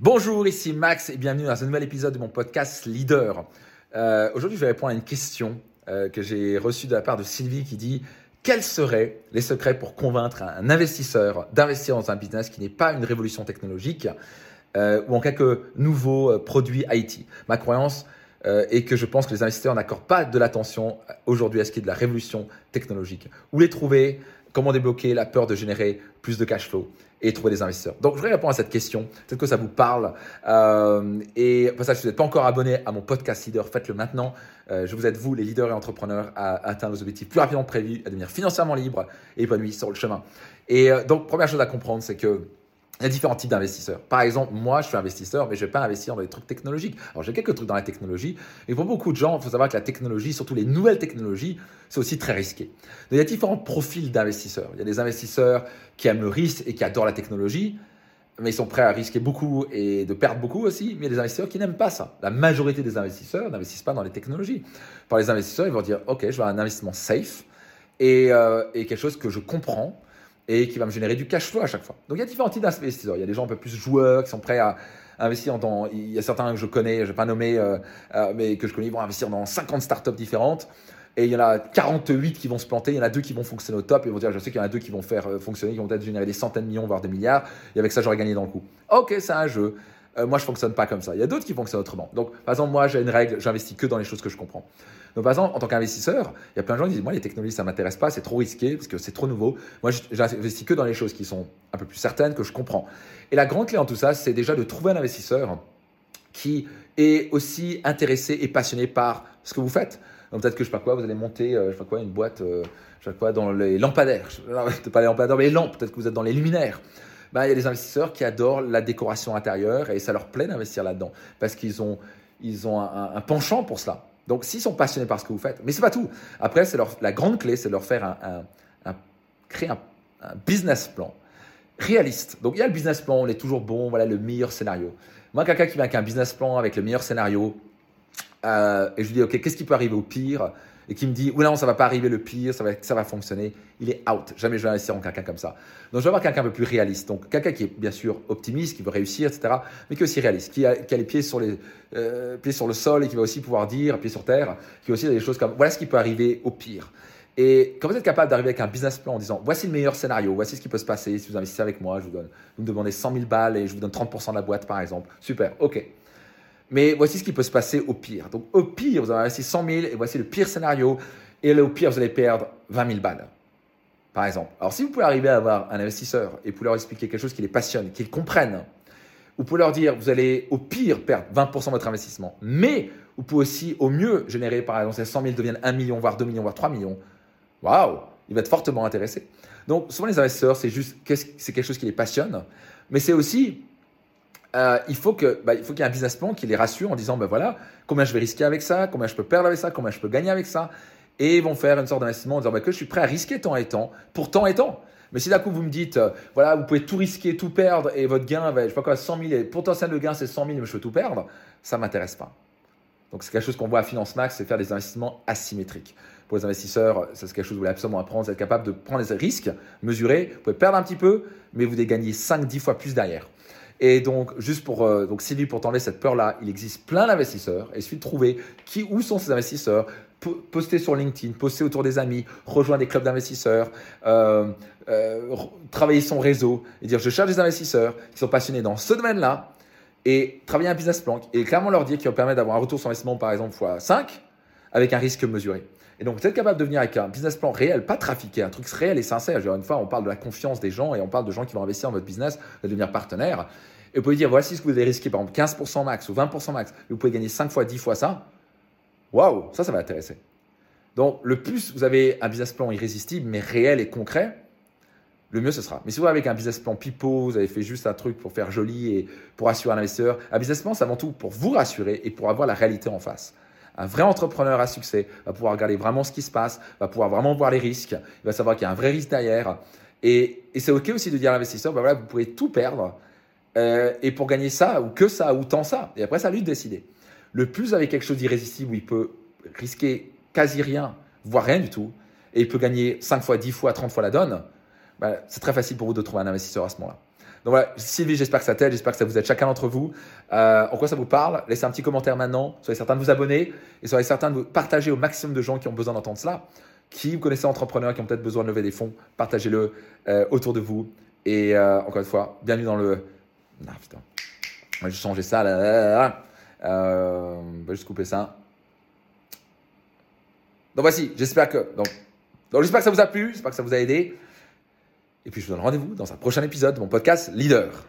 Bonjour, ici Max et bienvenue dans un nouvel épisode de mon podcast Leader. Euh, aujourd'hui, je vais répondre à une question euh, que j'ai reçue de la part de Sylvie qui dit quels seraient les secrets pour convaincre un investisseur d'investir dans un business qui n'est pas une révolution technologique euh, ou en quelques nouveaux produits IT Ma croyance est que je pense que les investisseurs n'accordent pas de l'attention aujourd'hui à ce qui est de la révolution technologique. Où les trouver? Comment débloquer la peur de générer plus de cash flow et trouver des investisseurs. Donc, je voudrais répondre à cette question. Peut-être que ça vous parle. Euh, et pour ça, si vous n'êtes pas encore abonné à mon podcast leader, faites-le maintenant. Euh, je vous aide, vous, les leaders et entrepreneurs, à atteindre vos objectifs plus rapidement que prévu, à devenir financièrement libre et épanoui sur le chemin. Et euh, donc, première chose à comprendre, c'est que il y a différents types d'investisseurs. Par exemple, moi, je suis investisseur, mais je ne vais pas investir dans des trucs technologiques. Alors, j'ai quelques trucs dans la technologie. Et pour beaucoup de gens, il faut savoir que la technologie, surtout les nouvelles technologies, c'est aussi très risqué. Donc, il y a différents profils d'investisseurs. Il y a des investisseurs qui aiment le risque et qui adorent la technologie, mais ils sont prêts à risquer beaucoup et de perdre beaucoup aussi. Mais il y a des investisseurs qui n'aiment pas ça. La majorité des investisseurs n'investissent pas dans les technologies. Par les investisseurs, ils vont dire, OK, je veux un investissement safe et, euh, et quelque chose que je comprends et qui va me générer du cash flow à chaque fois. Donc il y a différents types d'investisseurs. Il y a des gens un peu plus joueurs qui sont prêts à investir dans. Il y a certains que je connais, je ne vais pas nommer, euh, euh, mais que je connais, ils vont investir dans 50 startups différentes. Et il y en a 48 qui vont se planter, il y en a deux qui vont fonctionner au top. Et ils vont dire, je sais qu'il y en a deux qui vont faire euh, fonctionner, qui vont peut-être générer des centaines de millions, voire des milliards. Et avec ça, j'aurais gagné dans le coup. Ok, c'est un jeu. Moi, je fonctionne pas comme ça. Il y a d'autres qui fonctionnent autrement. Donc, par exemple, moi, j'ai une règle, j'investis que dans les choses que je comprends. Donc, par exemple, en tant qu'investisseur, il y a plein de gens qui disent Moi, les technologies, ça m'intéresse pas, c'est trop risqué parce que c'est trop nouveau. Moi, j'investis que dans les choses qui sont un peu plus certaines, que je comprends. Et la grande clé en tout ça, c'est déjà de trouver un investisseur qui est aussi intéressé et passionné par ce que vous faites. Donc, peut-être que je sais pas quoi, vous allez monter, euh, je sais pas quoi, une boîte, euh, je sais pas quoi, dans les lampadaires. Je, pas les lampadaires, mais les lampes. Peut-être que vous êtes dans les luminaires. Ben, il y a des investisseurs qui adorent la décoration intérieure et ça leur plaît d'investir là-dedans parce qu'ils ont, ils ont un penchant pour cela. Donc, s'ils sont passionnés par ce que vous faites, mais c'est pas tout. Après, c'est leur, la grande clé, c'est de leur faire un, créer un, business plan réaliste. Donc, il y a le business plan, on est toujours bon, voilà le meilleur scénario. Moi, quelqu'un qui vient avec un business plan avec le meilleur scénario, euh, et je lui dis, OK, qu'est-ce qui peut arriver au pire? Et qui me dit, oui, non, ça va pas arriver le pire, ça va, ça va fonctionner, il est out. Jamais je vais investir en quelqu'un comme ça. Donc, je vais avoir quelqu'un un peu plus réaliste. Donc, quelqu'un qui est bien sûr optimiste, qui veut réussir, etc., mais qui est aussi réaliste, qui a, qui a les pieds sur, les, euh, pieds sur le sol et qui va aussi pouvoir dire, pieds sur terre, qui a aussi des choses comme, voilà ce qui peut arriver au pire. Et quand vous êtes capable d'arriver avec un business plan en disant voici le meilleur scénario, voici ce qui peut se passer si vous investissez avec moi, je vous donne, vous me demandez 100 000 balles et je vous donne 30% de la boîte par exemple. Super, ok. Mais voici ce qui peut se passer au pire. Donc au pire, vous avez investi 100 000 et voici le pire scénario. Et là, au pire, vous allez perdre 20 000 balles, par exemple. Alors si vous pouvez arriver à avoir un investisseur et vous leur expliquer quelque chose qui les passionne, qu'ils comprennent, vous pouvez leur dire, vous allez au pire perdre 20% de votre investissement. Mais vous pouvez aussi au mieux générer, par exemple, ces 100 000 deviennent 1 million, voire 2 millions, voire 3 millions. Waouh Il va être fortement intéressé. Donc souvent les investisseurs, c'est juste, c'est quelque chose qui les passionne. Mais c'est aussi euh, il faut que, bah, il faut qu'il y ait un business plan qui les rassure en disant, ben voilà, combien je vais risquer avec ça, combien je peux perdre avec ça, combien je peux gagner avec ça, et ils vont faire une sorte d'investissement en disant bah, que je suis prêt à risquer tant et tant pour tant et tant. Mais si d'un coup vous me dites, euh, voilà, vous pouvez tout risquer, tout perdre, et votre gain va, je sais pas quoi, 100 000, et potentiel de gain c'est 100 000, mais je veux tout perdre, ça m'intéresse pas. Donc c'est quelque chose qu'on voit à Finance Max, c'est faire des investissements asymétriques. Pour les investisseurs, c'est quelque chose que vous voulez absolument apprendre, c'est être capable de prendre des risques, mesurer, vous pouvez perdre un petit peu, mais vous allez gagner 5-10 fois plus derrière. Et donc, juste pour, euh, donc Sylvie, pour t'enlever cette peur-là, il existe plein d'investisseurs. Et il suffit de trouver qui, où sont ces investisseurs, poster sur LinkedIn, poster autour des amis, rejoindre des clubs d'investisseurs, euh, euh, travailler son réseau et dire je cherche des investisseurs qui sont passionnés dans ce domaine-là et travailler un business plan et clairement leur dire qui va permettre d'avoir un retour sur investissement par exemple x 5 avec un risque mesuré. Et donc, vous êtes capable de venir avec un business plan réel, pas trafiqué, un truc réel et sincère. une fois, on parle de la confiance des gens et on parle de gens qui vont investir dans votre business, de devenir partenaire. Et vous pouvez dire, voici ce que vous avez risqué, par exemple 15% max ou 20% max. Vous pouvez gagner 5 fois, 10 fois ça. Waouh, ça, ça va intéresser. Donc, le plus vous avez un business plan irrésistible, mais réel et concret, le mieux ce sera. Mais si vous avez avec un business plan pipeau, vous avez fait juste un truc pour faire joli et pour assurer un investisseur, un business plan, c'est avant tout pour vous rassurer et pour avoir la réalité en face. Un vrai entrepreneur à succès va pouvoir regarder vraiment ce qui se passe, va pouvoir vraiment voir les risques, il va savoir qu'il y a un vrai risque derrière. Et, c'est OK aussi de dire à l'investisseur, bah voilà, vous pouvez tout perdre, euh, et pour gagner ça, ou que ça, ou tant ça. Et après, c'est à lui de décider. Le plus avec quelque chose d'irrésistible où il peut risquer quasi rien, voire rien du tout, et il peut gagner 5 fois, 10 fois, 30 fois la donne, bah, c'est très facile pour vous de trouver un investisseur à ce moment-là. Donc voilà, Sylvie, j'espère que ça t'aide, j'espère que ça vous aide chacun d'entre vous. Euh, en quoi ça vous parle? Laissez un petit commentaire maintenant, soyez certain de vous abonner et soyez certain de partager au maximum de gens qui ont besoin d'entendre cela. Qui vous connaissez entrepreneurs qui ont peut-être besoin de lever des fonds, partagez-le euh, autour de vous. Et euh, encore une fois, bienvenue dans le... Ah putain, je vais changer ça. Là, là, on va juste couper ça. Donc voici, j'espère que, donc j'espère que ça vous a plu, j'espère que ça vous a aidé. Et puis je vous donne rendez-vous dans un prochain épisode de mon podcast Leader.